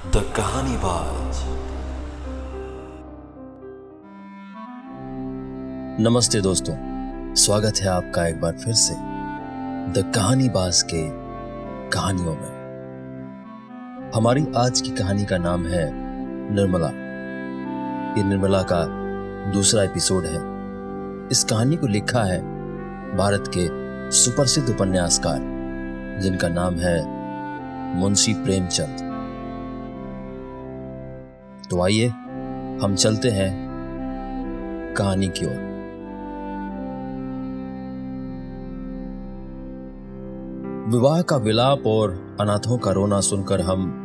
The कहानी बाज नमस्ते दोस्तों, स्वागत है आपका एक बार फिर से द कहानी बाज के कहानियों में। हमारी आज की कहानी का नाम है निर्मला। ये निर्मला का दूसरा एपिसोड है। इस कहानी को लिखा है भारत के सुप्रसिद्ध उपन्यासकार, जिनका नाम है मुंशी प्रेमचंद। तो आइए, हम चलते हैं कहानी की ओर। विवाह का विलाप और अनाथों का रोना सुनकर हम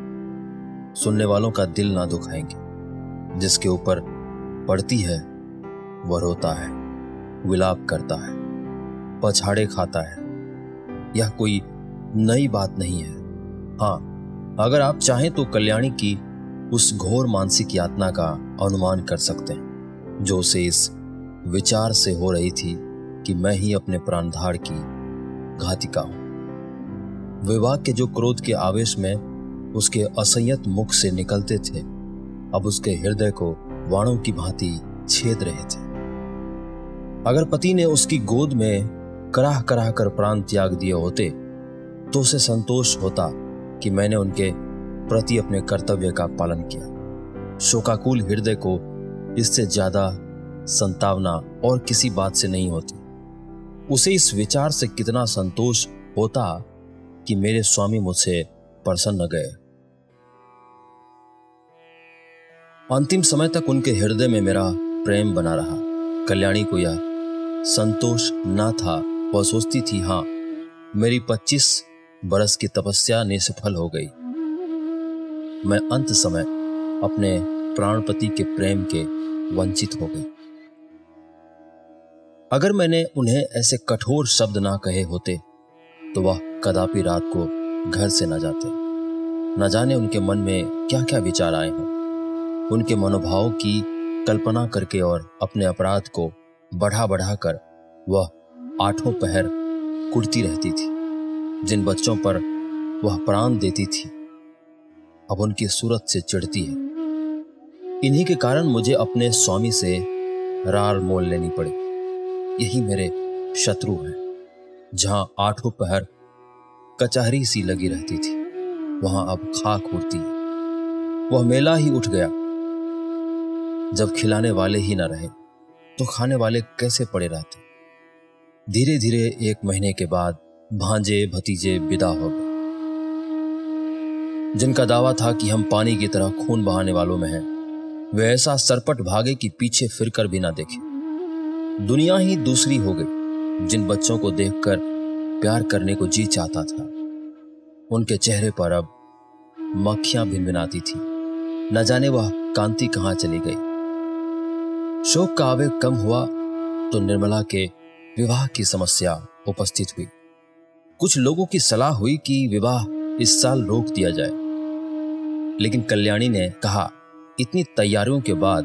सुनने वालों का दिल ना दुखाएँगे। जिसके ऊपर पड़ती है, वह रोता है, विलाप करता है, पछाड़े खाता है। यह कोई नई बात नहीं है। हाँ अगर आप चाहें तो कल्याणी की उस घोर मानसिक यातना का अनुमान कर सकते हैं, जो उसे इस विचार से हो रही थी कि मैं ही अपने प्राणधार की घातिका हूँ। विवाह के जो क्रोध के आवेश में उसके असंयत मुख से निकलते थे, अब उसके हृदय को वाणों की भांति छेद रहे थे। अगर पति ने उसकी गोद में कराह कराह कर प्राण त्याग दिए होते तो उसे संतोष होता कि मैंने उनके प्रति अपने कर्तव्य का पालन किया। शोकाकुल हृदय को इससे ज़्यादा संतावना और किसी बात से नहीं होती। उसे इस विचार से कितना संतोष होता कि मेरे स्वामी मुझसे प्रसन्न गए। अंतिम समय तक उनके हृदय में मेरा प्रेम बना रहा। कल्याणी को यह संतोष न था। वह सोचती थी हाँ मेरी पच्चीस बरस की तपस्या निष्फल हो गई। मैं अंत समय अपने प्राणपति के प्रेम के वंचित हो गई। अगर मैंने उन्हें ऐसे कठोर शब्द ना कहे होते तो वह कदापि रात को घर से न जाते। न जाने उनके मन में क्या क्या विचार आए हों। उनके मनोभाव की कल्पना करके और अपने अपराध को बढ़ा बढ़ा कर वह आठों पहर कुड़ती रहती थी। जिन बच्चों पर वह प्राण देती थी अब उनकी सूरत से चिढ़ती है। इन्हीं के कारण मुझे अपने स्वामी से रार मोल लेनी पड़ी। यही मेरे शत्रु हैं, जहाँ आठों पहर कचहरी सी लगी रहती थी, वहाँ अब खाक उड़ती है। वह मेला ही उठ गया। जब खिलाने वाले ही न रहे तो खाने वाले कैसे पड़े रहते? धीरे धीरे एक महीने के बाद भांजे भतीजे विदा हो गए। जिनका दावा था कि हम पानी की तरह खून बहाने वालों में हैं, वे ऐसा सरपट भागे कि पीछे फिरकर भी ना देखे। दुनिया ही दूसरी हो गई, जिन बच्चों को देखकर प्यार करने को जी चाहता था। उनके चेहरे पर अब मक्खियाँ भिनभिनाती थी। न जाने वह कांति कहाँ चली गई। शोक का आवेग कम हुआ तो निर्मला के विवाह की समस्या उपस्थित हुई। कुछ लोगों की सलाह हुई कि विवाह इस साल रोक दिया जाए। लेकिन कल्याणी ने कहा, इतनी तैयारियों के बाद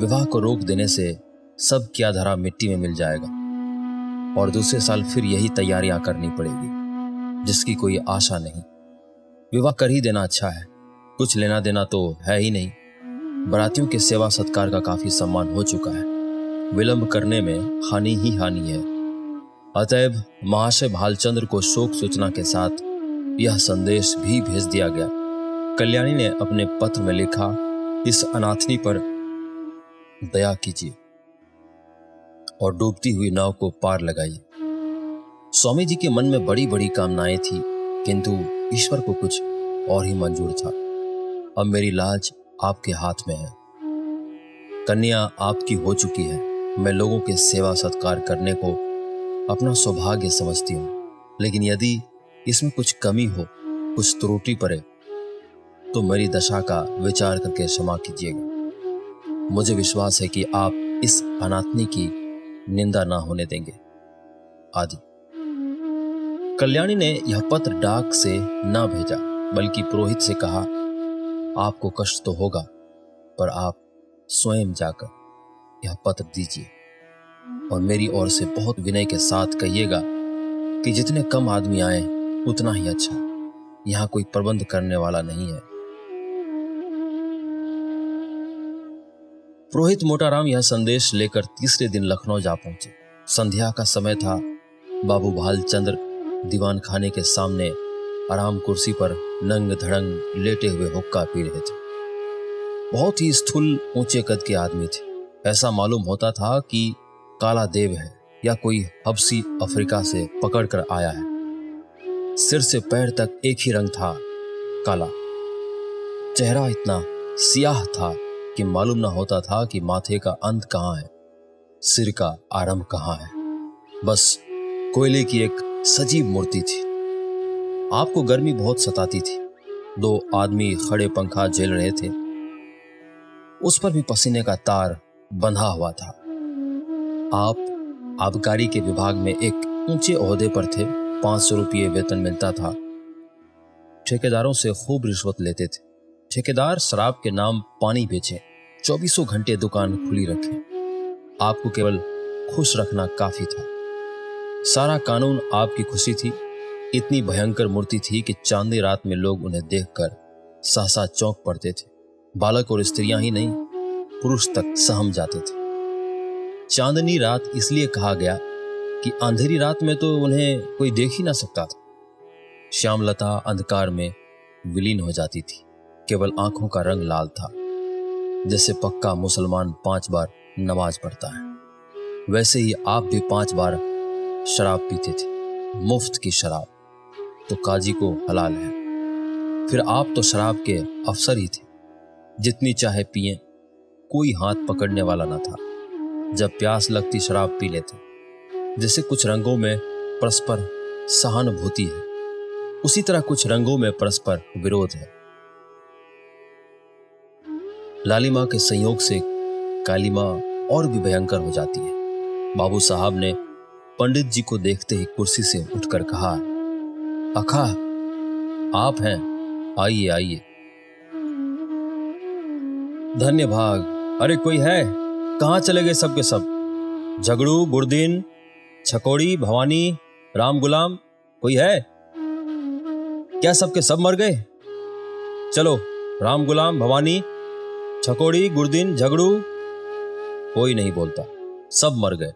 विवाह को रोक देने से सब क्या धरा मिट्टी में मिल जाएगा। और दूसरे साल फिर यही तैयारियाँ करनी पड़ेगी, जिसकी कोई आशा नहीं। विवाह कर ही देना अच्छा है। कुछ लेना देना तो है ही नहीं। बरातियों के सेवा सत्कार का काफ़ी सम्मान हो चुका है। विलंब करने में हानि ही हानि है। अतएव महाशय भालचंद्र को शोक सूचना के साथ यह संदेश भी भेज दिया गया। कल्याणी ने अपने पत्र में लिखा, इस अनाथनी पर दया कीजिए। और डूबती हुई नाव को पार लगाइए स्वामी जी के मन में बड़ी बड़ी कामनाएँ थी, किंतु ईश्वर को कुछ और ही मंजूर था। अब मेरी लाज आपके हाथ में है। कन्या आपकी हो चुकी है। मैं लोगों के सेवा सत्कार करने को अपना सौभाग्य समझती हूँ। लेकिन यदि इसमें कुछ कमी हो, कुछ त्रुटि पड़े तो मेरी दशा का विचार करके क्षमा कीजिएगा। मुझे विश्वास है कि आप इस अनाथनी की निंदा ना होने देंगे। आदि। कल्याणी ने यह पत्र डाक से ना भेजा, बल्कि पुरोहित से कहा, आपको कष्ट तो होगा, पर आप स्वयं जाकर यह पत्र दीजिए। और मेरी ओर से बहुत विनय के साथ कहिएगा कि जितने कम आदमी आए, उतना ही अच्छा। यहाँ कोई प्रबंध करने वाला नहीं है। पुरोहित मोटाराम यह संदेश लेकर तीसरे दिन लखनऊ जा पहुँचे। संध्या का समय था। बाबू भाल चंद्र दीवान खाने के सामने आराम कुर्सी पर नंग धड़ंग लेटे हुए हुक्का पी रहे थे। बहुत ही स्थूल ऊँचे कद के आदमी थे। ऐसा मालूम होता था कि काला देव है या कोई हबसी अफ्रीका से पकड़कर आया है। सिर से पैर तक एक ही रंग था काला। चेहरा इतना सियाह था कि मालूम ना होता था कि माथे का अंत कहाँ है, सिर का आरंभ कहाँ है। बस कोयले की एक सजीव मूर्ति थी। आपको गर्मी बहुत सताती थी। दो आदमी खड़े पंखा झेल रहे थे। उस पर भी पसीने का तार बंधा हुआ था। आप आबकारी के विभाग में एक ऊँचे ओहदे पर थे। पाँच सौ रुपये वेतन मिलता था। ठेकेदारों से खूब रिश्वत लेते थे। ठेकेदार शराब के नाम पानी बेचे, चौबीसों घंटे दुकान खुली रखे। आपको केवल खुश रखना काफ़ी था। सारा कानून आपकी खुशी थी। इतनी भयंकर मूर्ति थी कि चांदी रात में लोग उन्हें देखकर सहसा चौंक पड़ते थे। बालक और स्त्रियाँ ही नहीं, पुरुष तक सहम जाते थे। चांदनी रात इसलिए कहा गया कि अंधेरी रात में तो उन्हें कोई देख ही ना सकता था। श्यामलता अंधकार में विलीन हो जाती थी। केवल आँखों का रंग लाल था जैसे पक्का मुसलमान पाँच बार नमाज़ पढ़ता है। वैसे ही आप भी पाँच बार शराब पीते थे, मुफ़्त की शराब। तो काजी को हलाल है। फिर आप तो शराब के अफसर ही थे। जितनी चाहे पिए, कोई हाथ पकड़ने वाला ना था। जब प्यास लगती शराब पी लेते जैसे कुछ रंगों में परस्पर सहानुभूति है। उसी तरह कुछ रंगों में परस्पर विरोध है। लालिमा के संयोग से काली माँ और भी भयंकर हो जाती है। बाबू साहब ने पंडित जी को देखते ही कुर्सी से उठकर कहा, अखा, आप हैं। आइए आइए। धन्य भाग अरे, कोई है? कहाँ चले गए सबके सब? झगड़ू, बुरदीन, छकोड़ी, भवानी, राम गुलाम, कोई है? क्या सबके सब मर गए? चलो, राम गुलाम, भवानी छकोड़ी, गुरदीन, झगड़ू। कोई नहीं बोलता। सब मर गए।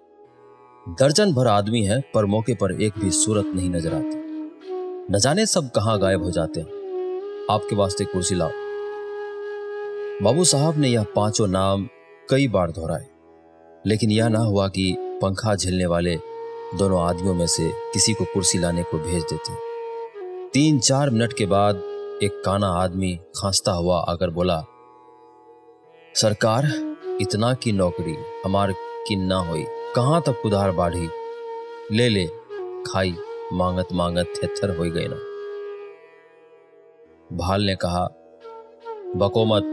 दर्जन भर आदमी है, पर मौके पर एक भी सूरत नहीं नज़र आती। न जाने सब कहाँ गायब हो जाते हैं। आपके वास्ते कुर्सी लाओ। बाबू साहब ने यह पाँचों नाम कई बार दोहराए। लेकिन यह ना हुआ कि पंखा झेलने वाले दोनों आदमियों में से किसी को कुर्सी लाने को भेज देते। तीन चार मिनट के बाद एक काना आदमी खांसता हुआ आकर बोला सरकार, इतना की नौकरी हमार की ना हुई। कहाँ तक उधार बाढ़ी? ले ले, खाई, मांगत मांगत थेथर हो गए ना। भाल ने कहा, बको मत,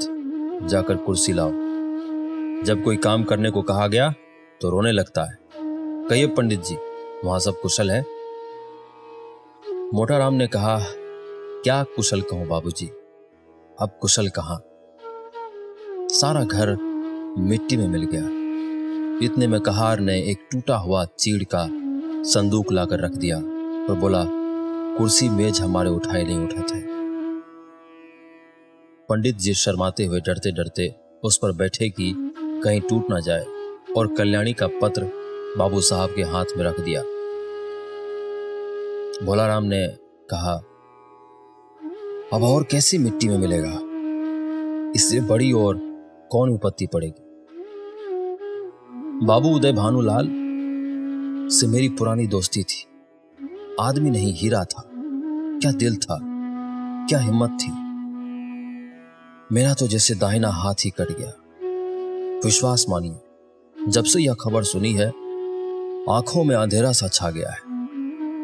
जाकर कुर्सी लाओ। जब कोई काम करने को कहा गया तो रोने लगता है। कहिए पंडित जी, वहाँ सब कुशल है? मोटाराम ने कहा, क्या कुशल कहूँ बाबूजी? अब कुशल कहा? सारा घर मिट्टी में मिल गया। इतने में कहार ने एक टूटा हुआ चीड़ का संदूक लाकर रख दिया और बोला, कुर्सी मेज हमारे उठाए नहीं उठे थे। पंडित जी शर्माते हुए डरते डरते उस पर बैठे कि कहीं टूट ना जाए और कल्याणी का पत्र बाबू साहब के हाथ में रख दिया। भोलाराम ने कहा, अब और कैसी मिट्टी में मिलेगा? इससे बड़ी और कौन विपत्ति पड़ेगी? बाबू उदय भानुलाल से मेरी पुरानी दोस्ती थी। आदमी नहीं, हीरा था। क्या दिल था? क्या हिम्मत थी? मेरा तो जैसे दाहिना हाथ ही कट गया। विश्वास मानिए, जब से यह खबर सुनी है, आँखों में अंधेरा सा छा गया है।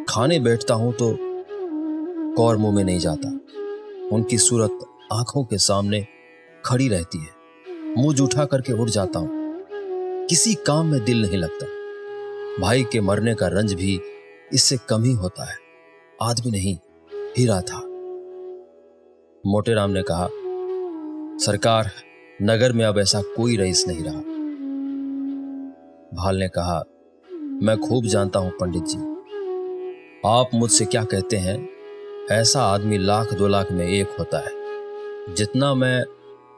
खाने बैठता हूँ तो कौर मुँह में नहीं जाता। उनकी सूरत आँखों के सामने खड़ी रहती है। मुँह जूठा करके उठ जाता हूँ। किसी काम में दिल नहीं लगता। भाई के मरने का रंज भी इससे कम ही होता है। आदमी नहीं, हीरा था। मोटे राम ने कहा, सरकार, नगर में अब ऐसा कोई रईस नहीं रहा। भाल ने कहा, मैं खूब जानता हूँ पंडित जी। आप मुझसे क्या कहते हैं? ऐसा आदमी लाख दो लाख में एक होता है। जितना मैं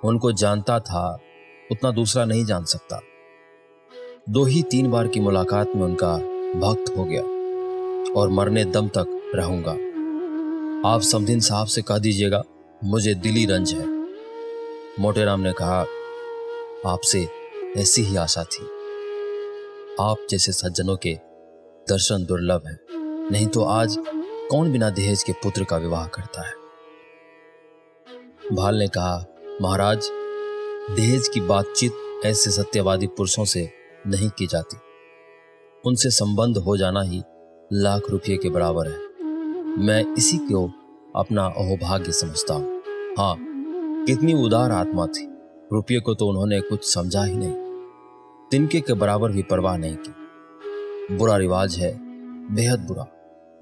उनको जानता था उतना दूसरा नहीं जान सकता। दो ही तीन बार की मुलाकात में उनका भक्त हो गया और मरने दम तक रहूँगा। आप समदिन साहब से कह दीजिएगा, मुझे दिली रंज है। मोटेराम ने कहा, आपसे ऐसी ही आशा थी। आप जैसे सज्जनों के दर्शन दुर्लभ है। नहीं तो आज कौन बिना दहेज के पुत्र का विवाह करता है? भाल ने कहा, महाराज दहेज की बातचीत ऐसे सत्यवादी पुरुषों से नहीं की जाती। उनसे संबंध हो जाना ही लाख रुपये के बराबर है। मैं इसी को अपना अहोभाग्य समझता हूँ। हाँ कितनी उदार आत्मा थी। रुपये को तो उन्होंने कुछ समझा ही नहीं। तिनके के बराबर भी परवाह नहीं की। बुरा रिवाज है, बेहद बुरा।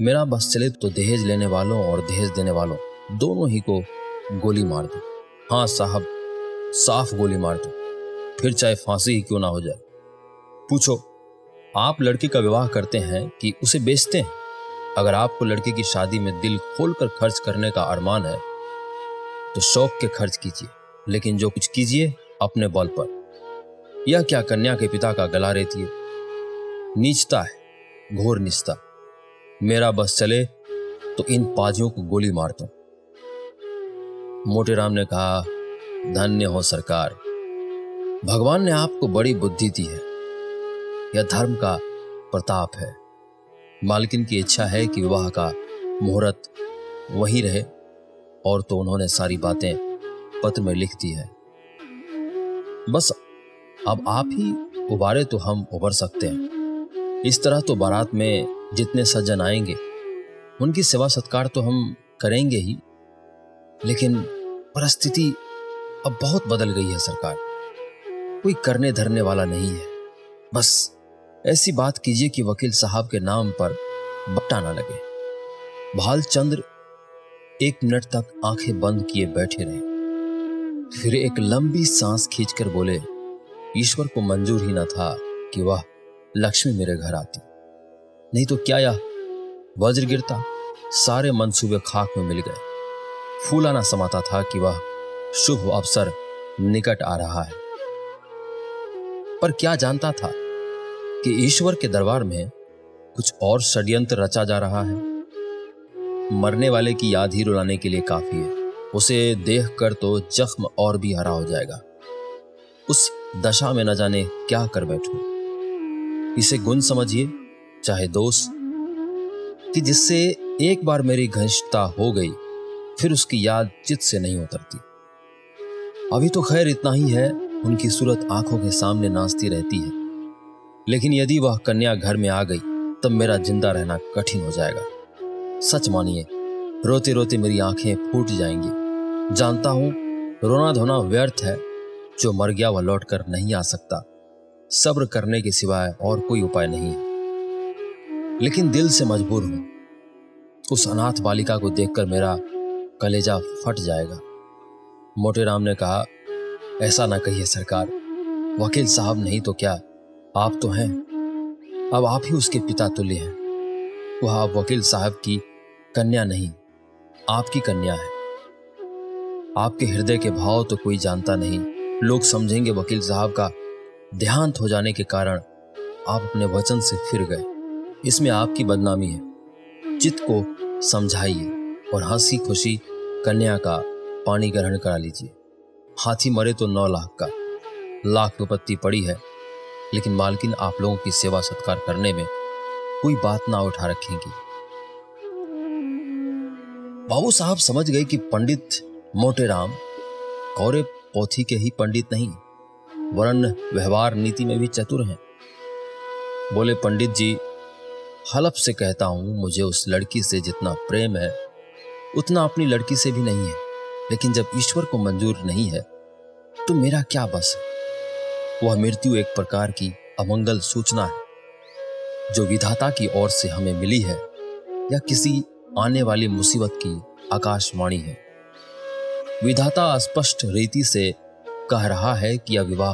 मेरा बस चले तो दहेज लेने वालों और दहेज देने वालों दोनों ही को गोली मार दो। हाँ साहब साफ़ गोली मार दो, फिर चाहे फांसी ही क्यों ना हो जाए। पूछो, आप लड़के का विवाह करते हैं कि उसे बेचते हैं? अगर आपको लड़के की शादी में दिल खोलकर खर्च करने का अरमान है तो शौक के खर्च कीजिए, लेकिन जो कुछ कीजिए अपने बल पर। यह क्या कन्या के पिता का गला रेती है नीचता है, घोर निचता। मेरा बस चले तो इन पाजियों को गोली मार दो। मोटेराम ने कहा धन्य हो सरकार। भगवान ने आपको बड़ी बुद्धि दी है। यह धर्म का प्रताप है। मालकिन की इच्छा है कि विवाह का मुहूर्त वही रहे और तो उन्होंने सारी बातें पत्र में लिख दी है। बस अब आप ही उबारे तो हम उबर सकते हैं। इस तरह तो बारात में जितने सज्जन आएँगे, उनकी सेवा सत्कार तो हम करेंगे ही। लेकिन परिस्थिति अब बहुत बदल गई है सरकार। कोई करने धरने वाला नहीं है। बस ऐसी बात कीजिए कि वकील साहब के नाम पर बट्टा ना लगे। भाल चंद्र एक मिनट तक आँखें बंद किए बैठे रहे। फिर एक लंबी सांस खींचकर बोले, ईश्वर को मंजूर ही ना था कि वह लक्ष्मी मेरे घर आती। नहीं तो क्या यह वज्र गिरता सारे मंसूबे खाक में मिल गए। फूला ना समाता था कि वह शुभ अवसर निकट आ रहा है। पर क्या जानता था कि ईश्वर के दरबार में कुछ और षड्यंत्र रचा जा रहा है? मरने वाले की याद ही रुलाने के लिए काफ़ी है। उसे देख कर तो जख्म और भी हरा हो जाएगा। उस दशा में न जाने क्या कर बैठू। इसे गुण समझिए, चाहे दोष, कि जिससे एक बार मेरी घनिष्ठता हो गई, फिर उसकी याद चित से नहीं उतरती। अभी तो खैर इतना ही है, उनकी सूरत आँखों के सामने नाचती रहती है। लेकिन यदि वह कन्या घर में आ गई, तब मेरा ज़िंदा रहना कठिन हो जाएगा। सच मानिए रोते रोते मेरी आँखें फूट जाएँगी। जानता हूँ, रोना धोना व्यर्थ है, जो मर गया वह लौट कर नहीं आ सकता। सब्र करने के सिवाय और कोई उपाय नहीं है। लेकिन दिल से मजबूर हूँ। उस अनाथ बालिका को देखकर मेरा कलेजा फट जाएगा। मोटेराम ने कहा, ऐसा ना कहिए सरकार। वकील साहब नहीं तो क्या? आप तो हैं। अब आप ही उसके पिता तुल्य हैं। वह आप वकील साहब की कन्या नहीं, आपकी कन्या है। आपके हृदय के भाव तो कोई जानता नहीं। लोग समझेंगे वकील साहब का देहांत हो जाने के कारण आप अपने वचन से फिर गए। इसमें आपकी बदनामी है। चित्त को समझाइए और हँसी खुशी कन्या का पानी ग्रहण करा लीजिए। हाथी मरे तो नौ लाख का। लाख विपत्ति पड़ी है, लेकिन मालकिन आप लोगों की सेवा सत्कार करने में कोई बात ना उठा रखेंगी। बाबू साहब समझ गए कि पंडित मोटेराम कौरे पोथी के ही पंडित नहीं, वरन व्यवहार नीति में भी चतुर हैं। बोले, पंडित जी हलफ से कहता हूँ, मुझे उस लड़की से जितना प्रेम है, उतना अपनी लड़की से भी नहीं है। लेकिन जब ईश्वर को मंजूर नहीं है तो मेरा क्या बस है? वह मृत्यु एक प्रकार की अमंगल सूचना है, जो विधाता की ओर से हमें मिली है, या किसी आने वाली मुसीबत की आकाशवाणी है। विधाता स्पष्ट रीति से कह रहा है कि यह विवाह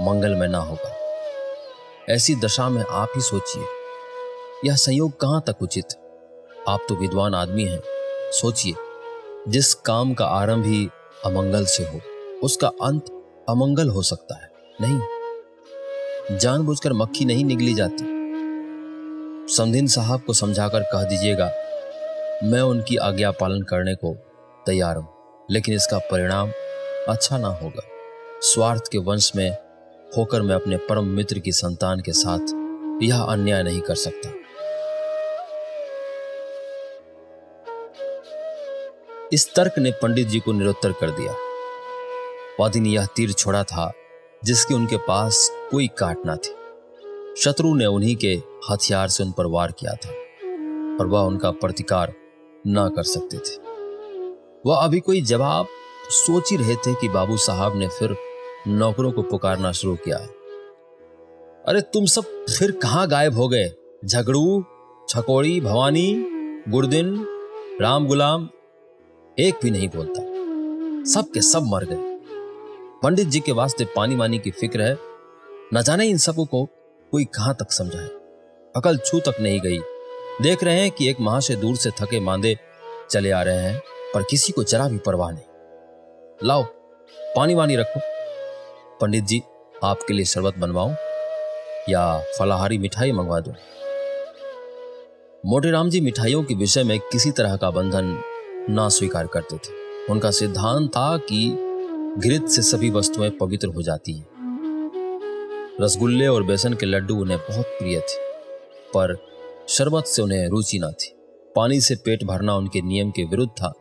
मंगल में ना होगा। ऐसी दशा में आप ही सोचिए, यह संयोग कहाँ तक उचित? आप तो विद्वान आदमी हैं, सोचिए। जिस काम का आरंभ ही अमंगल से हो, उसका अंत अमंगल हो सकता है। नहीं। जानबूझकर मक्खी नहीं निगली जाती। समधिन साहब को समझाकर कह दीजिएगा, मैं उनकी आज्ञा पालन करने को तैयार हूँ, लेकिन इसका परिणाम अच्छा ना होगा। स्वार्थ के वंश में होकर मैं अपने परम मित्र की संतान के साथ यह अन्याय नहीं कर सकता। इस तर्क ने पंडित जी को निरुत्तर कर दिया। वादी ने यह तीर छोड़ा था, जिसकी उनके पास कोई काट ना थी। शत्रु ने उन्हीं के हथियार से उन पर वार किया था और वह उनका प्रतिकार ना कर सकते थे। वह अभी कोई जवाब सोच ही रहे थे कि बाबू साहब ने फिर नौकरों को पुकारना शुरू किया अरे, तुम सब फिर कहाँ गायब हो गए? झगड़ू, छकोड़ी, भवानी, गुरदिन, राम गुलाम एक भी नहीं बोलता। सब के सब मर गए। पंडित जी के वास्ते पानी वानी की फ़िक्र है। न जाने इन सबों को कोई कहाँ तक समझाए। अकल छू तक नहीं गई। देख रहे हैं कि एक माह से दूर से थके मांदे चले आ रहे हैं, पर किसी को जरा भी परवाह नहीं। लाओ, पानी वानी रखो। पंडित जी, आपके लिए शरबत बनवाऊं या फलाहारी मिठाई मंगवा दूँ? मोटेराम जी मिठाइयों के विषय में किसी तरह का बंधन ना स्वीकार करते थे। उनका सिद्धांत था कि घृत से सभी वस्तुएँ पवित्र हो जाती हैं। रसगुल्ले और बेसन के लड्डू उन्हें बहुत प्रिय थे, पर शरबत से उन्हें रुचि ना थी। पानी से पेट भरना उनके नियम के विरुद्ध था।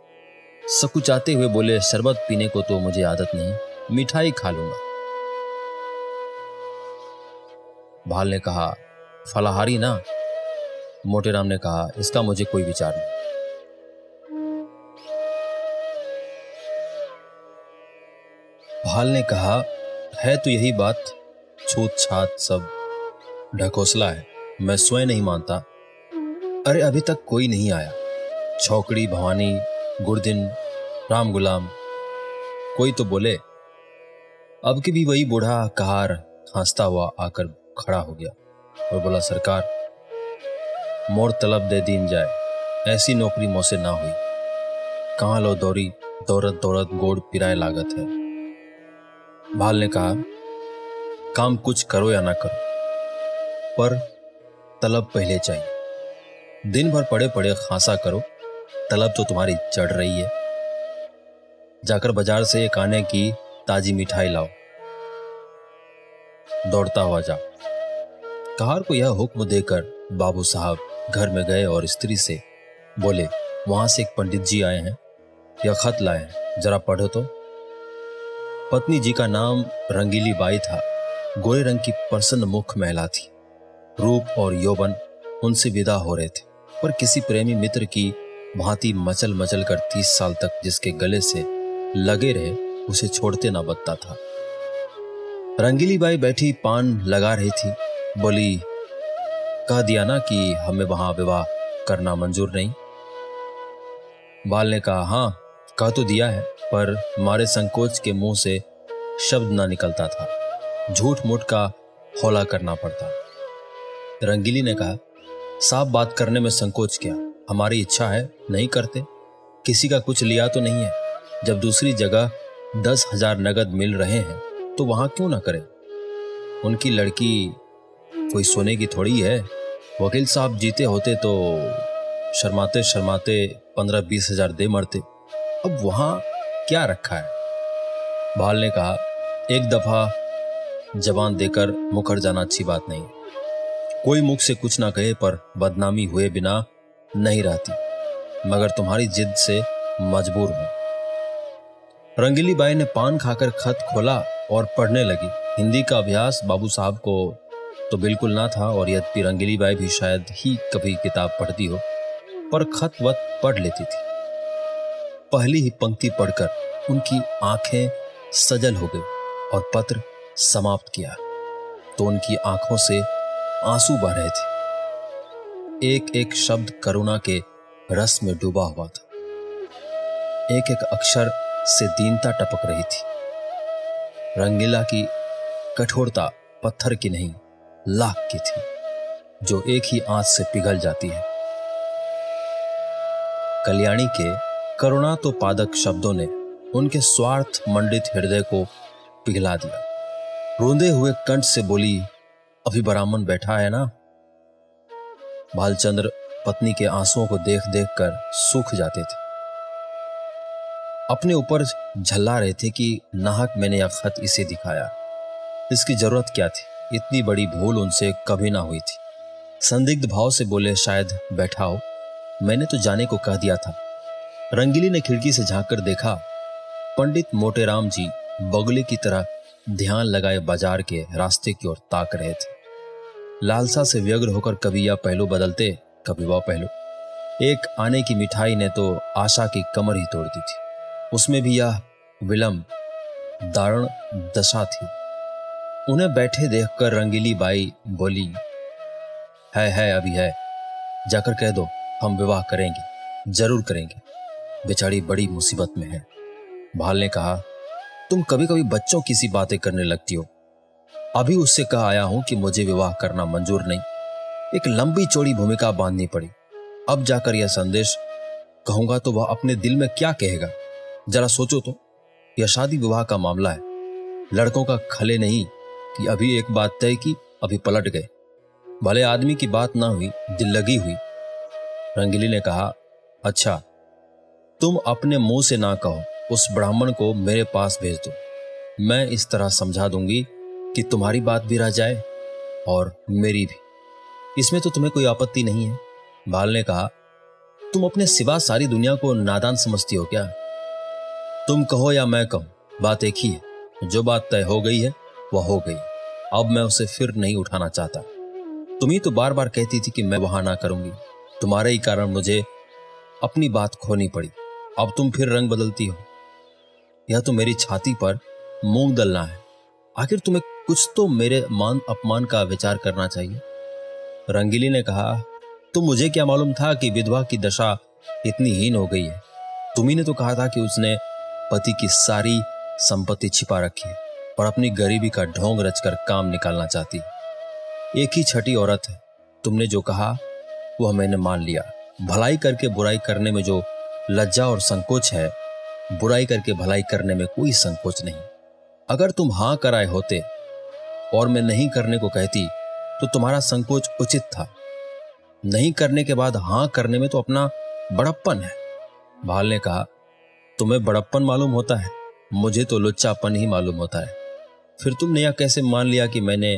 सकुचाते हुए बोले, शरबत पीने को तो मुझे आदत नहीं, मिठाई खा लूँगा। भाल ने कहा, फलाहारी ना? मोटेराम ने कहा, इसका मुझे कोई विचार नहीं। भाल ने कहा, है तो यही बात, छूत छात सब। ढकोसला है, मैं स्वयं नहीं मानता। अरे अभी तक कोई नहीं आया। छौकड़ी, भवानी गुरदिन राम गुलाम, कोई तो बोले। अब की भी वही बूढ़ा कहार हंसता हुआ आकर खड़ा हो गया और बोला, सरकार, मोर तलब दे दीन जाए। ऐसी नौकरी मोसे ना हुई। कहाँ लो दौरी, दौरत दौरत गोड़ पिराए लागत है। भाल ने कहा, काम कुछ करो या ना करो, पर तलब पहले चाहिए। दिन भर पड़े पड़े खांसा करो, तलब तो तुम्हारी चढ़ रही है। जाकर बाज़ार से एक आने की ताजी मिठाई लाओ। दौड़ता हुआ जा कहार को यह हुक्म देकर बाबू साहब घर में गए और स्त्री से बोले, वहाँ से एक पंडित जी आए हैं, यह खत लाए हैं, जरा पढ़ो तो। पत्नी जी का नाम रंगीली बाई था। गोरे रंग की प्रसन्न मुख महिला थी। रूप और यौवन उनसे विदा हो रहे थे, पर किसी प्रेमी मित्र की भांति मचल मचल कर तीस साल तक जिसके गले से लगे रहे, उसे छोड़ते ना बदता था। रंगीली बाई बैठी पान लगा रही थी। बोली, कह दिया ना कि हमें वहाँ विवाह करना मंजूर नहीं? बाल ने कहा हाँ कह तो दिया है, पर मारे संकोच के मुँह से शब्द ना निकलता था। झूठ मूठ का हौला करना पड़ता। रंगीली ने कहा, साफ़ बात करने में संकोच क्या? हमारी इच्छा है, नहीं करते। किसी का कुछ लिया तो नहीं है। जब दूसरी जगह दस हज़ार नगद मिल रहे हैं तो वहाँ क्यों ना करें? उनकी लड़की कोई सोने की थोड़ी है। वकील साहब जीते होते तो शर्माते शर्माते पंद्रह बीस हज़ार दे मरते। अब वहाँ क्या रखा है? भाल ने कहा, एक दफ़ा जवान देकर मुखर जाना अच्छी बात नहीं। कोई मुख से कुछ ना कहे, पर बदनामी हुए बिना नहीं रहती। मगर तुम्हारी जिद से मजबूर हूँ। रंगीली बाई ने पान खाकर खत खोला और पढ़ने लगी। हिंदी का अभ्यास बाबू साहब को तो बिल्कुल ना था, और यद्यपि रंगीली बाई भी शायद ही कभी किताब पढ़ती हो, पर खत वत पढ़ लेती थी। पहली ही पंक्ति पढ़कर उनकी आँखें सजल हो गई और पत्र समाप्त किया। तो उनकी आँखों से आँसू बह रहे थे। एक एक शब्द करुणा के रस में डूबा हुआ था। एक एक अक्षर से दीनता टपक रही थी। रंगीला की कठोरता पत्थर की नहीं, लाख की थी, जो एक ही आँच से पिघल जाती है। कल्याणी के करुणा तो पादक शब्दों ने उनके स्वार्थ मंडित हृदय को पिघला दिया। रोंदे हुए कंठ से बोली, अभी ब्राह्मण बैठा है ना? भालचंद्र पत्नी के आंसुओं को देख देख कर सूख जाते थे। अपने ऊपर झल्ला रहे थे कि, नाहक मैंने यह खत इसे दिखाया। इसकी ज़रूरत क्या थी? इतनी बड़ी भूल उनसे कभी ना हुई थी। संदिग्ध भाव से बोले, शायद बैठा हो। मैंने तो जाने को कह दिया था। रंगीली ने खिड़की से झाँक कर देखा, पंडित मोटेराम जी बगुले की तरह ध्यान लगाए बाज़ार के रास्ते की ओर ताक रहे थे। लालसा से व्यग्र होकर कभी यह पहलू बदलते, कभी वह पहलू। एक आने की मिठाई ने तो आशा की कमर ही तोड़ दी थी। उसमें भी यह विलंब दारुण दशा थी। उन्हें बैठे देखकर रंगीली बाई बोली, है है, अभी है। जाकर कह दो, हम विवाह करेंगे, ज़रूर करेंगे। बेचारी बड़ी मुसीबत में है। भाल ने कहा, तुम कभी कभी बच्चों की सी बातें करने लगती हो। अभी उससे कहा आया हूँ कि मुझे विवाह करना मंजूर नहीं। एक लंबी चौड़ी भूमिका बांधनी पड़ी। अब जाकर यह संदेश कहूँगा तो वह अपने दिल में क्या कहेगा? जरा सोचो तो। यह शादी विवाह का मामला है। लड़कों का खले नहीं कि अभी एक बात तय की, अभी पलट गए। भले आदमी की बात ना हुई, दिल लगी हुई। रंगीली ने कहा अच्छा तुम अपने मुँह से ना कहो, उस ब्राह्मण को मेरे पास भेज दो। मैं इस तरह समझा दूँगी कि तुम्हारी बात भी रह जाए और मेरी भी। इसमें तो तुम्हें कोई आपत्ति नहीं है। बाल ने कहा, तुम अपने सिवा सारी दुनिया को नादान समझती हो क्या? तुम कहो या मैं कहूँ, बात एक ही है। जो बात तय हो गई है, वह हो गई। अब मैं उसे फिर नहीं उठाना चाहता। तुम ही तो बार बार कहती थी कि मैं वहाँ ना करूँगी। तुम्हारे ही कारण मुझे अपनी बात खोनी पड़ी। अब तुम फिर रंग बदलती हो। यह तो मेरी छाती पर मूंग दलना है। आखिर तुम्हें कुछ तो मेरे मान अपमान का विचार करना चाहिए। रंगीली ने कहा तो मुझे क्या मालूम था कि विधवा की दशा इतनी हीन हो गई है? तुम्ही ने तो कहा था कि उसने पति की सारी संपत्ति छिपा रखी है और अपनी गरीबी का ढोंग रचकर काम निकालना चाहती है। एक ही छठी औरत है। तुमने जो कहा वह मैंने मान लिया। भलाई करके बुराई करने में जो लज्जा और संकोच है, बुराई करके भलाई करने में कोई संकोच नहीं। अगर तुम हाँ कराए होते और मैं नहीं करने को कहती तो तुम्हारा संकोच उचित था। नहीं करने के बाद हाँ करने में तो अपना बड़प्पन है। भाल ने कहा, तुम्हें बड़प्पन मालूम होता है, मुझे तो लुच्चापन ही मालूम होता है। फिर तुमने यह कैसे मान लिया कि मैंने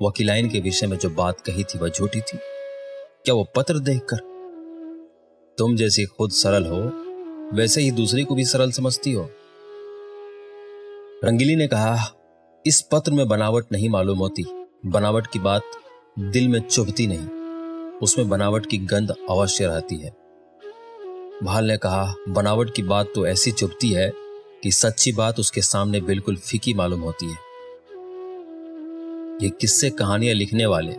वकीलाइन के विषय में जो बात कही थी वह झूठी थी? क्या वो पत्र देखकर तुम जैसी खुद सरल हो, वैसे ही दूसरे को भी सरल समझती हो। रंगीली ने कहा, इस पत्र में बनावट नहीं मालूम होती। बनावट की बात दिल में चुभती नहीं। उसमें बनावट की गंध अवश्य रहती है। भाल ने कहा, बनावट की बात तो ऐसी चुभती है कि सच्ची बात उसके सामने बिल्कुल फीकी मालूम होती है। ये किस्से कहानियाँ लिखने वाले,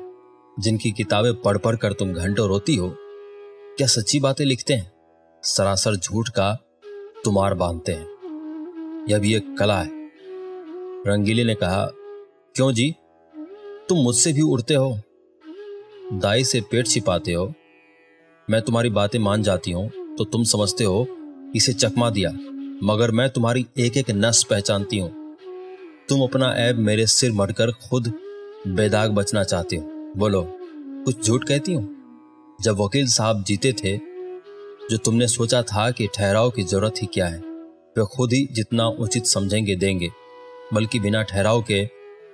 जिनकी किताबें पढ़ पढ़ कर तुम घंटों रोती हो क्या सच्ची बातें लिखते हैं? सरासर झूठ का तुमार बांधते हैं। यह भी एक कला है। रंगीले ने कहा, क्यों जी? तुम मुझसे भी उड़ते हो। दाई से पेट छिपाते हो। मैं तुम्हारी बातें मान जाती हूँ तो तुम समझते हो, इसे चकमा दिया। मगर मैं तुम्हारी एक एक नस पहचानती हूँ। तुम अपना ऐब मेरे सिर मरकर खुद बेदाग बचना चाहती हो। बोलो, कुछ झूठ कहती हूँ? जब वकील साहब जीते थे, जो तुमने सोचा था कि ठहराव की ज़रूरत ही क्या है, वे खुद ही जितना उचित समझेंगे देंगे, बल्कि बिना ठहराव के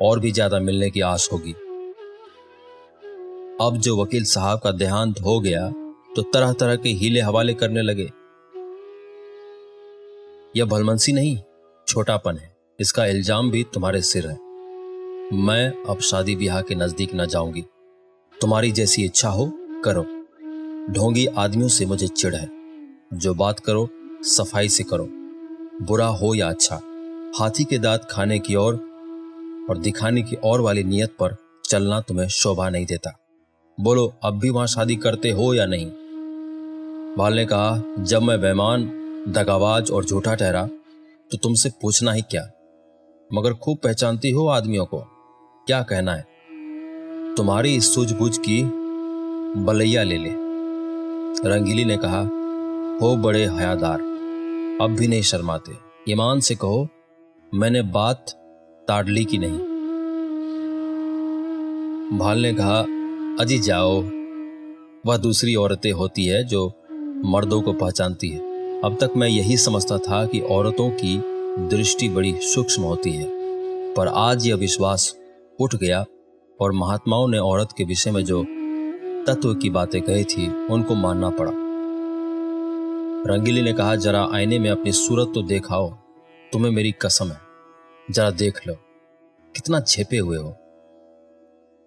और भी ज़्यादा मिलने की आस होगी। अब जो वकील साहब का देहांत हो गया तो तरह तरह के हीले हवाले करने लगे। यह भलमनसी नहीं, छोटापन है। इसका इल्ज़ाम भी तुम्हारे सिर है। मैं अब शादी ब्याह के नज़दीक न जाऊँगी। तुम्हारी जैसी इच्छा हो करो। ढोंगी आदमियों से मुझे चिढ़ है। जो बात करो सफ़ाई से करो। बुरा हो या अच्छा हाथी के दांत खाने की ओर और, और दिखाने की और वाली नियत पर चलना तुम्हें शोभा नहीं देता। बोलो अब भी वहाँ शादी करते हो या नहीं? बाल ने कहा जब मैं बेमान दगाबाज और झूठा ठहरा तो तुमसे पूछना ही क्या? मगर खूब पहचानती हो आदमियों को। क्या कहना है? तुम्हारी इस सूझबूझ की बलैया ले ले। रंगीली ने कहा, हो बड़े हयादार, अब भी नहीं शर्माते। ईमान से कहो, मैंने बात ताड़ली की नहीं? भाल ने कहा, अजी जाओ। वह दूसरी औरतें होती है जो मर्दों को पहचानती है। अब तक मैं यही समझता था कि औरतों की दृष्टि बड़ी सूक्ष्म होती है। पर आज यह विश्वास उठ गया और महात्माओं ने औरत के विषय में जो तत्व की बातें कही थी, उनको मानना पड़ा। रंगीली ने कहा, जरा आईने में अपनी सूरत तो देखाओ, तुम्हें मेरी कसम है। जरा देख लो, कितना झेपे हुए हो।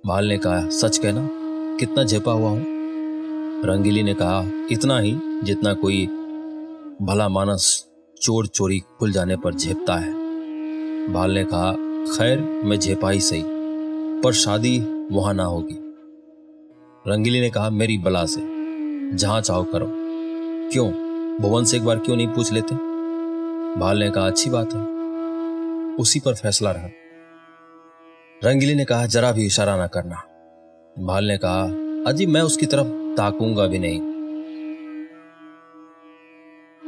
भाल ने कहा, सच कहना, कितना झेपा हुआ हूँ? रंगीली ने कहा, इतना ही, जितना कोई भला मानस चोर चोरी खुल जाने पर झेपता है। भाल ने कहा, खैर, मैं झेपा ही सही, पर शादी वहाँ ना होगी। रंगीली ने कहा, मेरी बला से। जहाँ चाहो करो। क्यों? भुवन से एक बार क्यों नहीं पूछ लेते? भाल ने कहा, अच्छी बात है। उसी पर फैसला रहा। रंगीली ने कहा, जरा भी इशारा ना करना। भाल ने कहा, अजी, मैं उसकी तरफ़ ताकूँगा भी नहीं।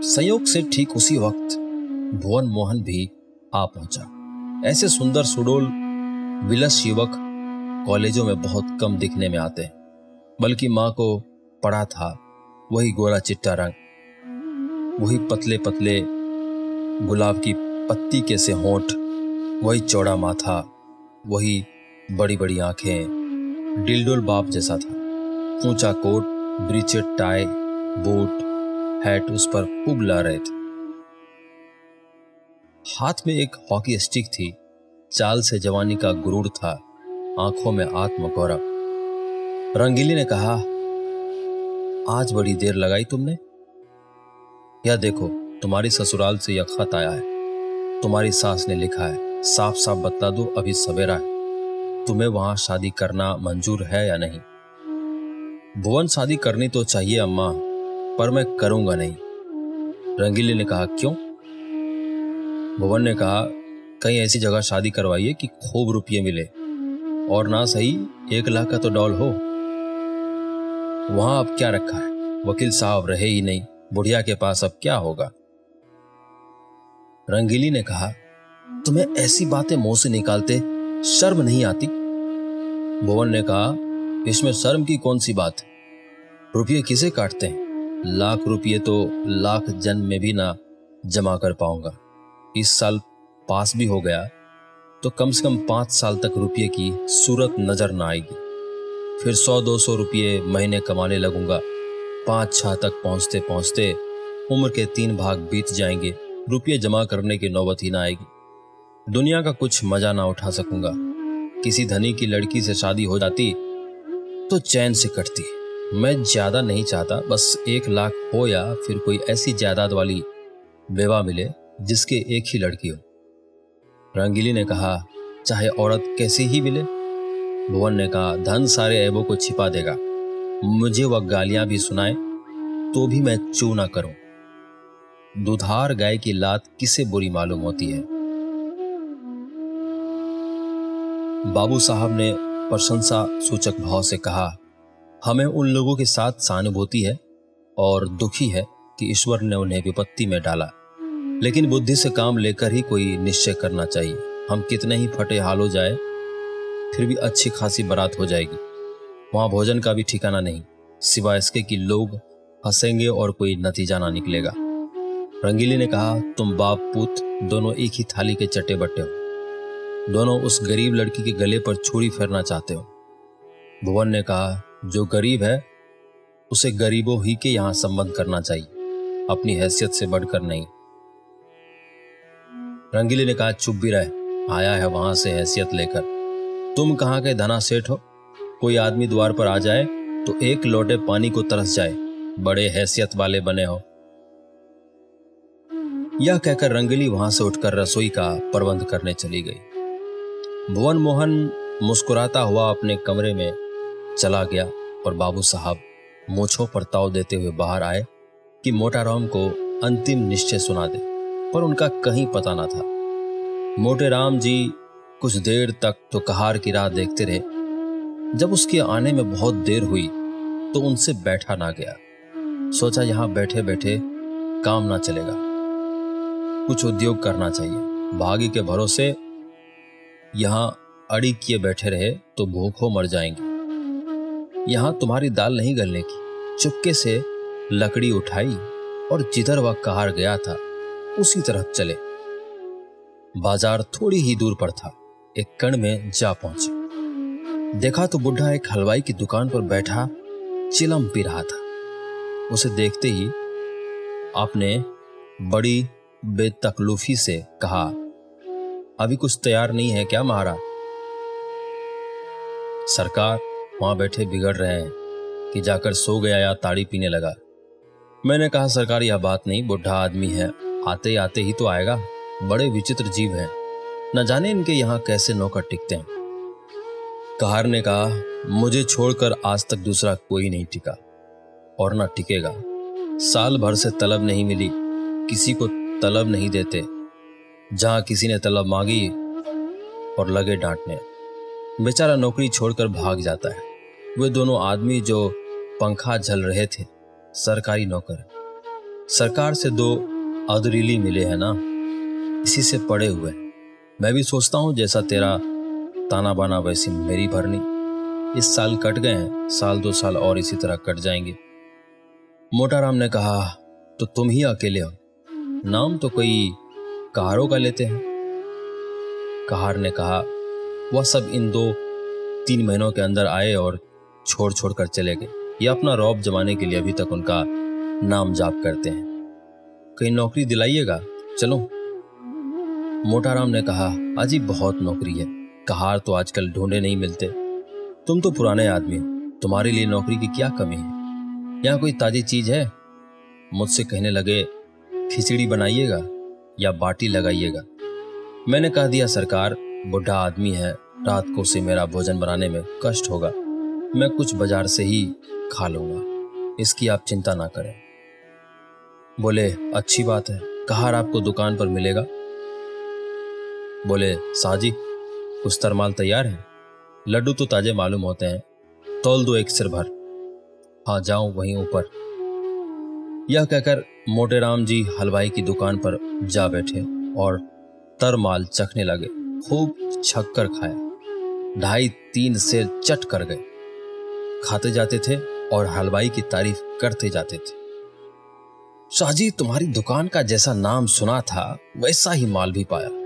संयोग से ठीक उसी वक्त भुवन मोहन भी आ पहुँचा। ऐसे सुंदर सुडोल, विलस युवक कॉलेजों में बहुत कम दिखने में आते हैं। बल्कि माँ को पड़ा था वही गोरा चिट्टा रंग। वही पतले पतले गुलाब की पत्ती के से होठ, वही चौड़ा माथा, वही बड़ी बड़ी आँखें, डिलडोल बाप जैसा था। ऊँचा कोट, ब्रीचेड टाई, बूट, हैट उस पर खूब ला रहे थे। हाथ में एक हॉकी स्टिक थी। चाल से जवानी का गुरूर था। आँखों में आत्मगौरव। रंगीली ने कहा, आज बड़ी देर लगाई तुमने? यह देखो, तुम्हारी ससुराल से यह खत आया है। तुम्हारी सास ने लिखा है साफ़ साफ़ बता दो, अभी सवेरा है। तुम्हें वहाँ शादी करना मंजूर है या नहीं? भुवन, शादी करनी तो चाहिए अम्मा, पर मैं करूँगा नहीं। रंगीली ने कहा, क्यों? भुवन ने कहा, कहीं ऐसी जगह शादी करवाइए कि खूब रुपये मिले, और ना सही एक लाख का तो डॉल हो। वहाँ अब क्या रखा है? वकील साहब रहे ही नहीं। बुढ़िया के पास अब क्या होगा? रंगीली ने कहा, तुम्हें ऐसी बातें मुँह से निकालते शर्म नहीं आती? भुवन ने कहा, इसमें शर्म की कौन सी बात है? रुपये किसे काटते हैं? लाख रुपये तो लाख जन्म में भी ना जमा कर पाऊँगा। इस साल पास भी हो गया तो कम से कम पाँच साल तक रुपये की सूरत नज़र ना आएगी। फिर सौ दो सौ रुपये महीने कमाने लगूँगा। पाँच छह तक पहुँचते पहुँचते उम्र के तीन भाग बीत जाएँगे। रुपये जमा करने की नौबत ही ना आएगी। दुनिया का कुछ मज़ा ना उठा सकूँगा। किसी धनी की लड़की से शादी हो जाती तो चैन से कटती। मैं ज़्यादा नहीं चाहता, बस एक लाख हो या फिर कोई ऐसी जायदाद वाली बेवा मिले जिसके एक ही लड़की हो। रंगीली ने कहा, चाहे औरत कैसी ही मिले भुवन ने कहा, धन सारे ऐबों को छिपा देगा। मुझे वह गालियाँ भी सुनाए तो भी मैं चू ना करूँ। दुधार गाय की लात किसे बुरी मालूम होती है? बाबू साहब ने प्रशंसा सूचक भाव से कहा, हमें उन लोगों के साथ सहानुभूति है और दुखी है कि ईश्वर ने उन्हें विपत्ति में डाला। लेकिन बुद्धि से काम लेकर ही कोई निश्चय करना चाहिए। हम कितने ही फटे हाल हो जाए फिर भी अच्छी खासी बारात हो जाएगी। वहाँ भोजन का भी ठिकाना नहीं, सिवाय इसके कि लोग हंसेंगे और कोई नतीजा ना निकलेगा। रंगीली ने कहा, तुम बाप पुत, दोनों एक ही थाली के चट्टे बट्टे हो। दोनों उस गरीब लड़की के गले पर छुरी फेरना चाहते हो। भुवन ने कहा, जो गरीब है, उसे गरीबों ही के यहाँ संबंध करना चाहिए, अपनी हैसियत से बढ़कर नहीं। रंगीली ने कहा, चुप भी रहे, आया है वहाँ से हैसियत लेकर। तुम कहाँ के धना सेठ हो? कोई आदमी द्वार पर आ जाए तो एक लोटे पानी को तरस जाए, बड़े हैसियत वाले बने हो। यह कहकर रंगली वहाँ से उठकर रसोई का प्रबंध करने चली गई। भुवन मोहन मुस्कुराता हुआ अपने कमरे में चला गया और बाबू साहब मोछों पर ताव देते हुए बाहर आए कि मोटाराम को अंतिम निश्चय सुना दे, पर उनका कहीं पता ना था। मोटे राम जी कुछ देर तक तो कहार की राह देखते रहे। जब उसके आने में बहुत देर हुई तो उनसे बैठा ना गया। सोचा यहाँ बैठे बैठे काम ना चलेगा। कुछ उद्योग करना चाहिए। भाग्य के भरोसे यहाँ अड़ी किए बैठे रहे तो भूखों मर जाएँगे। यहाँ तुम्हारी दाल नहीं गलने की। चुपके से लकड़ी उठाई और जिधर वह कार गया था, उसी तरफ़ चले। बाज़ार थोड़ी ही दूर पर था। एक कण में जा पहुँचे। देखा तो बुढ़ा एक हलवाई की दुकान पर बैठा, चिलम पी रहा था। उसे देखते ही आपने बड़ी बेतकलूफी से कहा, अभी कुछ तैयार नहीं है क्या महाराज? सरकार वहाँ बैठे बिगड़ रहे हैं कि जाकर सो गया या ताड़ी पीने लगा। मैंने कहा, सरकार, यह बात नहीं, बुढ़ा आदमी है। आते आते ही तो आएगा। बड़े विचित्र जीव हैं। न जाने इनके यहाँ कैसे नौकर टिकते हैं। कहार ने कहा, मुझे छोड़कर आज तक दूसरा कोई नहीं टिका, और ना टिकेगा। साल भर से तलब नहीं मिली, किसी को तलब नहीं देते। जहाँ किसी ने तलब मांगी और लगे डांटने, बेचारा नौकरी छोड़कर भाग जाता है। वे दोनों आदमी जो पंखा झल रहे थे, सरकारी नौकर। सरकार से दो अदरीली मिले हैं ना, इसी से पड़े हुए मैं भी सोचता हूँ, जैसा तेरा ताना बाना वैसी मेरी भरनी। इस साल कट गए हैं, साल दो साल और इसी तरह कट जाएँगे। मोटाराम ने कहा तो तुम ही अकेले हो। नाम तो कोई कहारों का लेते हैं। कहार ने कहा, वह सब इन दो तीन महीनों के अंदर आए और छोड़ छोड़ कर चले गए। ये अपना रौब जमाने के लिए अभी तक उनका नाम जाप करते हैं। कहीं नौकरी दिलाइएगा? चलो। मोटाराम ने कहा अजी बहुत नौकरी है। कहार तो आजकल ढूंढे नहीं मिलते। तुम तो पुराने आदमी हो। तुम्हारे लिए नौकरी की क्या कमी है? यहाँ कोई ताजी चीज़ है? मुझसे कहने लगे, खिचड़ी बनाइएगा या बाटी लगाइएगा। मैंने कह दिया, सरकार, बुढ़ा आदमी है। रात को से मेरा भोजन बनाने में कष्ट होगा। मैं कुछ बाज़ार से ही खा लूँगा। इसकी आप चिंता ना करें। बोले, अच्छी बात है। कहार आपको दुकान पर मिलेगा? बोले, साजी कुछ तरमाल तैयार है? लड्डू तो ताजे मालूम होते हैं। तोल दो एक सिर भर। हाँ जाऊँ वहीं ऊपर। यह कहकर मोटे राम जी हलवाई की दुकान पर जा बैठे और तरमाल चखने लगे। खूब छक्कर खाया ढाई तीन सेर चट कर गए। खाते जाते थे और हलवाई की तारीफ़ करते जाते थे। शाहजी तुम्हारी दुकान का जैसा नाम सुना था, वैसा ही माल भी पाया।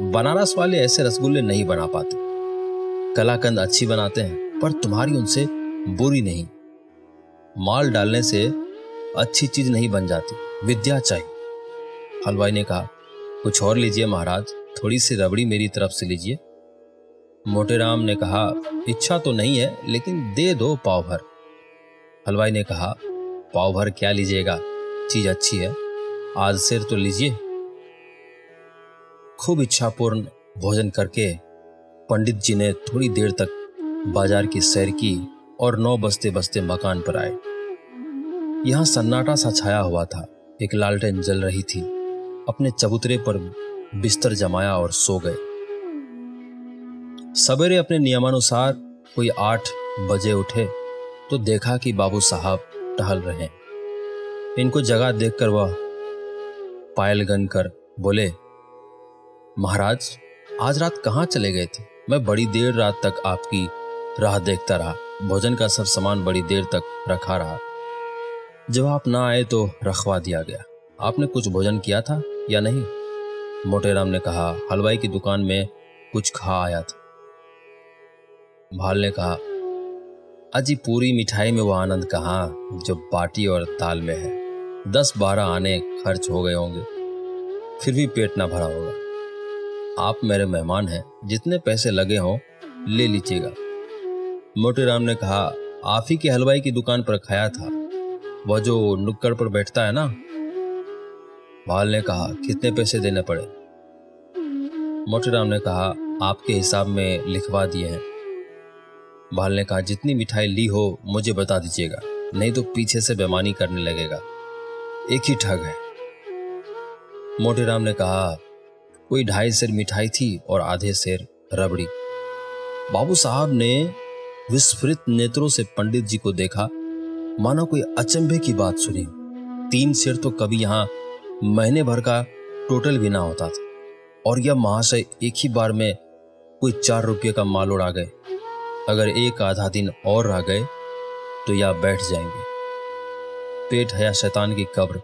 बनारस वाले ऐसे रसगुल्ले नहीं बना पाते। कलाकंद अच्छी बनाते हैं, पर तुम्हारी उनसे बुरी नहीं। माल डालने से अच्छी चीज़ नहीं बन जाती, विद्या चाहिए। हलवाई ने कहा, कुछ और लीजिए महाराज, थोड़ी सी रबड़ी मेरी तरफ़ से लीजिए। मोटेराम ने कहा, इच्छा तो नहीं है, लेकिन दे दो पाव भर हलवाई ने कहा पाव भर क्या लीजिएगा? चीज़ अच्छी है। आज सिर तो लीजिए। खूब इच्छापूर्ण भोजन करके पंडित जी ने थोड़ी देर तक बाज़ार की सैर की और नौ बजते बजते मकान पर आए। यहाँ सन्नाटा सा छाया हुआ था। एक लालटेन जल रही थी। अपने चबूतरे पर बिस्तर जमाया और सो गए। सवेरे अपने नियमानुसार कोई आठ बजे उठे तो देखा कि बाबू साहब टहल रहे इनको जगह देखकर वह पायल गन कर बोले महाराज, आज रात कहाँ चले गए थे? मैं बड़ी देर रात तक आपकी राह देखता रहा। भोजन का सब सामान बड़ी देर तक रखा रहा। जब आप ना आए तो रखवा दिया गया। आपने कुछ भोजन किया था या नहीं? मोटेराम ने कहा, हलवाई की दुकान में कुछ खा आया था। भाल ने कहा, अजी पूरी मिठाई में वो आनंद कहा, जो बाटी और दाल में है। दस बारह आने खर्च हो गए होंगे। फिर भी पेट ना भरा होगा। आप मेरे मेहमान हैं, जितने पैसे लगे हों, ले लीजिएगा। मोटेराम ने कहा ही के हलवाई की दुकान पर खाया था। वह जो नुक्कड़ पर बैठता है ना? भाल ने कहा, कितने पैसे देने पड़े? मोटेराम ने कहा, आपके हिसाब में लिखवा दिए हैं। भाल ने कहा, जितनी मिठाई ली हो, मुझे बता दीजिएगा, नहीं तो पीछे से बेमानी करने लगेगा। एक ही ठग है। मोटेराम ने कहा कोई ढाई सेर मिठाई थी और आधे सेर रबड़ी। बाबू साहब ने विस्फृत नेत्रों से पंडित जी को देखा। मानो कोई अचंभे की बात सुनी। तीन सिर तो कभी यहाँ महीने भर का टोटल भी ना होता था। और यह महाशय एक ही बार में कोई चार रुपये का माल उड़ा गए। अगर एक आधा दिन और रह गए तो या बैठ जाएँगे। पेट है शैतान की कब्र।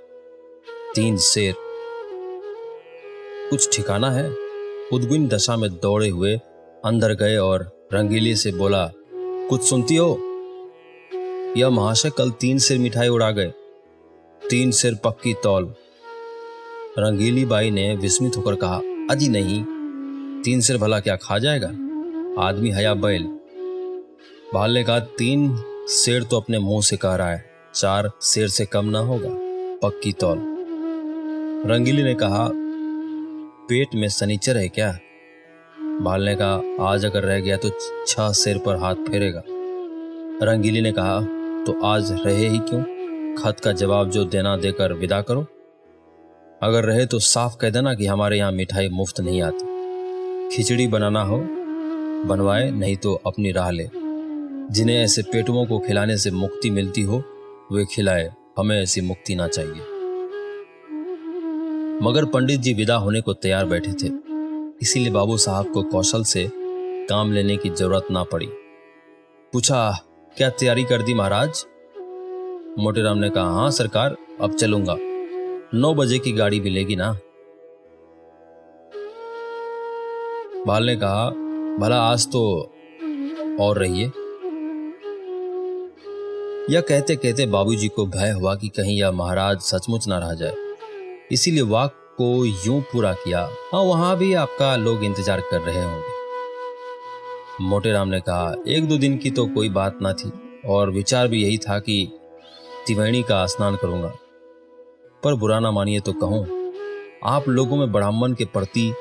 तीन शेर कुछ ठिकाना है। उद्विन दशा में दौड़े हुए अंदर गए और रंगीली से बोला, कुछ सुनती हो? यह महाशय कल तीन सिर मिठाई उड़ा गए। तीन सिर पक्की तौल। रंगीली बाई ने विस्मित होकर कहा, अजी नहीं, तीन सिर भला क्या खा जाएगा? आदमी हया बैल। बाल ने कहा तीन शेर तो अपने मुँह से कह रहा है, चार शेर से कम ना होगा, पक्की तौल। रंगीली ने कहा पेट में सनीचर है क्या? बाल ने कहा आज अगर रह गया तो छह शेर पर हाथ फेरेगा। रंगीली ने कहा तो आज रहे ही क्यों? खत का जवाब जो देना देकर विदा करो। अगर रहे तो साफ़ कह देना कि हमारे यहाँ मिठाई मुफ़्त नहीं आती। खिचड़ी बनाना हो, बनवाए, नहीं तो अपनी राह ले। जिन्हें ऐसे पेटुओं को खिलाने से मुक्ति मिलती हो, वे खिलाए, हमें ऐसी मुक्ति ना चाहिए। मगर पंडित जी विदा होने को तैयार बैठे थे। इसीलिए बाबू साहब को कौशल से काम लेने की ज़रूरत ना पड़ी। पूछा, क्या तैयारी कर दी महाराज? मोटेराम ने कहा हाँ सरकार, अब चलूँगा। नौ बजे की गाड़ी मिलेगी ना? बाल ने कहा, भला आज तो और रहिए। यह कहते कहते बाबूजी को भय हुआ कि कहीं यह महाराज सचमुच ना रह जाए। इसीलिए वाक को यूँ पूरा किया। हाँ वहाँ भी आपका लोग इंतज़ार कर रहे होंगे। मोटेराम ने कहा, एक दो दिन की तो कोई बात ना थी, और विचार भी यही था कि त्रिवेणी का स्नान करूँगा। पर बुरा ना मानिए तो कहूँ, आप लोगों में ब्राह्मण के प्रति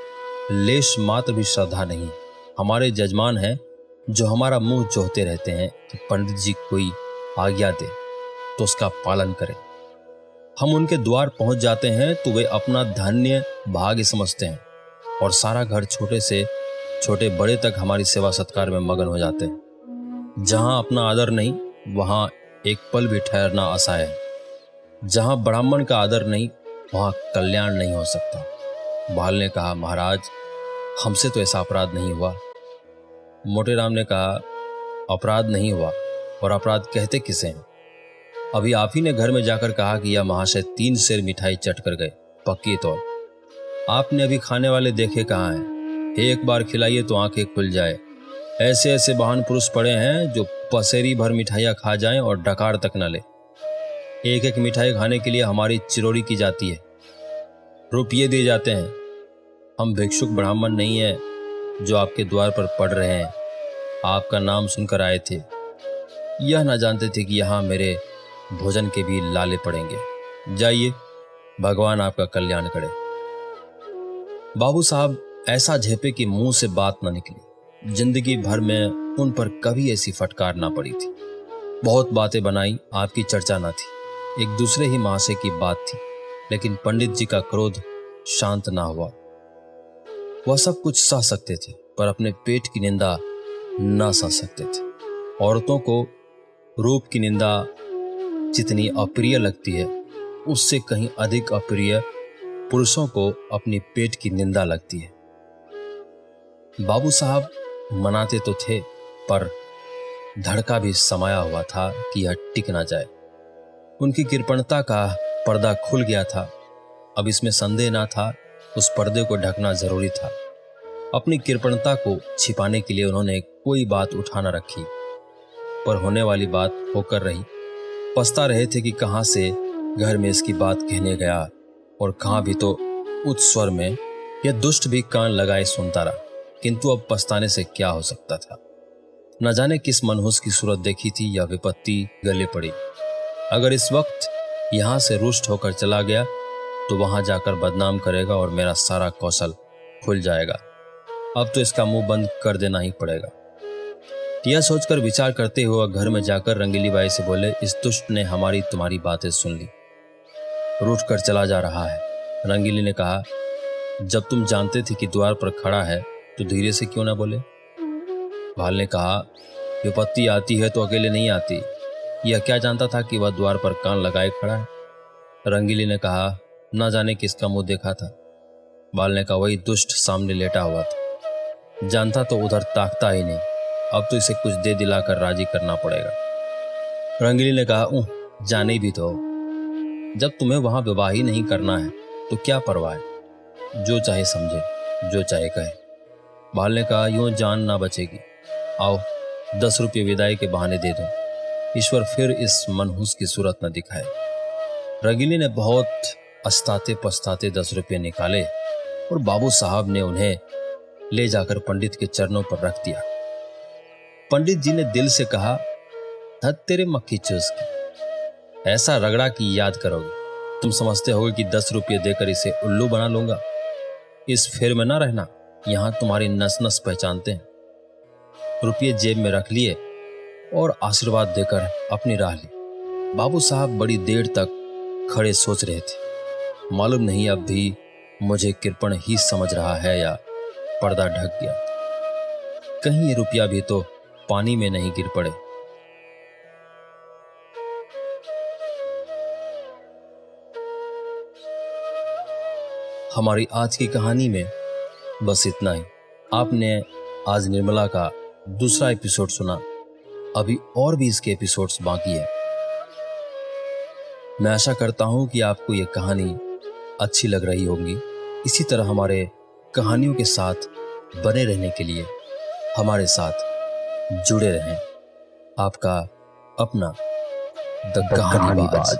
लेश मात्र भी श्रद्धा नहीं। हमारे जजमान हैं, जो हमारा मुँह जोहते रहते हैं कि पंडित जी कोई आज्ञा दे तो उसका पालन करें। हम उनके द्वार पहुँच जाते हैं तो वे अपना धन्य भाग्य समझते हैं और सारा घर छोटे से छोटे बड़े तक हमारी सेवा सत्कार में मगन हो जाते हैं। जहाँ अपना आदर नहीं, वहाँ एक पल भी ठहरना असहाय है। जहाँ ब्राह्मण का आदर नहीं, वहाँ कल्याण नहीं हो सकता। बाल ने कहा, महाराज, हमसे तो ऐसा अपराध नहीं हुआ। मोटेराम ने कहा, अपराध नहीं हुआ, और अपराध कहते किसे हैं? अभी आप ही ने घर में जाकर कहा कि यह महाशय तीन शेर मिठाई चट कर गए। पक्की तौर आपने अभी खाने वाले देखे कहाँ हैं? एक बार खिलाइए तो आँखें खुल जाए। ऐसे ऐसे वाहन पुरुष पड़े हैं जो पसेरी भर मिठाइयाँ खा जाएँ और डकार तक न ले। एक एक मिठाई खाने के लिए हमारी चिरोड़ी की जाती है। रुपये दिए जाते हैं। हम भिक्षुक ब्राह्मण नहीं है जो आपके द्वार पर पड़ रहे हैं। आपका नाम सुनकर आए थे। यह ना जानते थे कि यहाँ मेरे भोजन के भी लाले पड़ेंगे। जाइए, भगवान आपका कल्याण करे। बाबू साहब, ऐसा झेपे कि मुँह से बात ना निकली। ज़िंदगी भर में उन पर कभी ऐसी फटकार ना पड़ी थी। बहुत बातें बनाई, आपकी चर्चा ना थी। एक दूसरे ही महाशय की बात थी, लेकिन पंडित जी का क्रोध शांत ना हुआ। वह सब कुछ सह सकते थे, पर अपने पेट की निंदा ना सह सकते थे। औरतों को रूप की निंदा जितनी अप्रिय लगती है, उससे कहीं अधिक अप्रिय पुरुषों को अपनी पेट की निंदा लगती है। बाबू साहब मनाते तो थे, पर धड़का भी समाया हुआ था कि यह टिक ना जाए। उनकी कृपणता का पर्दा खुल गया था। अब इसमें संदेह ना था, उस पर्दे को ढकना ज़रूरी था। अपनी कृपणता को छिपाने के लिए उन्होंने कोई बात उठा न रखी, पर होने वाली बात होकर रही। पछता रहे थे कि कहाँ से घर में इसकी बात कहने गया और कहाँ भी तो उच्च स्वर में यह दुष्ट भी कान लगाए सुनता रहा। किंतु अब पछताने से क्या हो सकता था? न जाने किस मनहूस की सूरत देखी थी या विपत्ति गले पड़ी। अगर इस वक्त यहाँ से रुष्ट होकर चला गया तो वहाँ जाकर बदनाम करेगा और मेरा सारा कौशल खुल जाएगा। अब तो इसका मुँह बंद कर देना ही पड़ेगा। यह सोचकर विचार करते हुए घर में जाकर रंगीली बाई से बोले, इस दुष्ट ने हमारी तुम्हारी बातें सुन ली। रूठ कर चला जा रहा है। रंगीली ने कहा, जब तुम जानते थे कि द्वार पर खड़ा है तो धीरे से क्यों ना बोले? भाल ने कहा विपत्ति आती है तो अकेले नहीं आती। यह क्या जानता था कि वह द्वार पर कान लगाए खड़ा है? रंगीली ने कहा, ना जाने किसका मुँह देखा था। बालने का वही दुष्ट सामने लेटा हुआ था। जानता तो उधर ताकता ही नहीं। अब तो इसे कुछ दे दिलाकर राज़ी करना पड़ेगा। रंगीली ने कहा जाने भी तो जब तुम्हें वहाँ विवाह ही नहीं करना है तो क्या परवाह है? जो चाहे समझे, जो चाहे कहे। बाल ने कहा, यूँ जान ना बचेगी। आओ, दस रुपये विदाई के बहाने दे दो। ईश्वर फिर इस मनहूस की सूरत न दिखाए। रंगीली ने बहुत अस्ताते पछताते दस रुपये निकाले और बाबू साहब ने उन्हें ले जाकर पंडित के चरणों पर रख दिया। पंडित जी ने दिल से कहा, धत तेरे मक्खी चूस की। ऐसा रगड़ा की याद करोगे। तुम समझते होगे कि दस रुपये देकर इसे उल्लू बना लूँगा। इस फेर में ना रहना। यहाँ तुम्हारी नस नस पहचानते हैं। रुपये जेब में रख लिए और आशीर्वाद देकर अपनी राह ली। बाबू साहब बड़ी देर तक खड़े सोच रहे थे। मालूम नहीं अब भी मुझे कृपण ही समझ रहा है या पर्दा ढक गया। कहीं ये रुपया भी तो पानी में नहीं गिर पड़े। हमारी आज की कहानी में बस इतना ही। आपने आज निर्मला का दूसरा एपिसोड सुना। अभी और भी इसके एपिसोड्स बाकी है। मैं आशा करता हूँ कि आपको यह कहानी अच्छी लग रही होगी। इसी तरह हमारे कहानियों के साथ बने रहने के लिए हमारे साथ जुड़े रहें। आपका अपना द कहानी बाज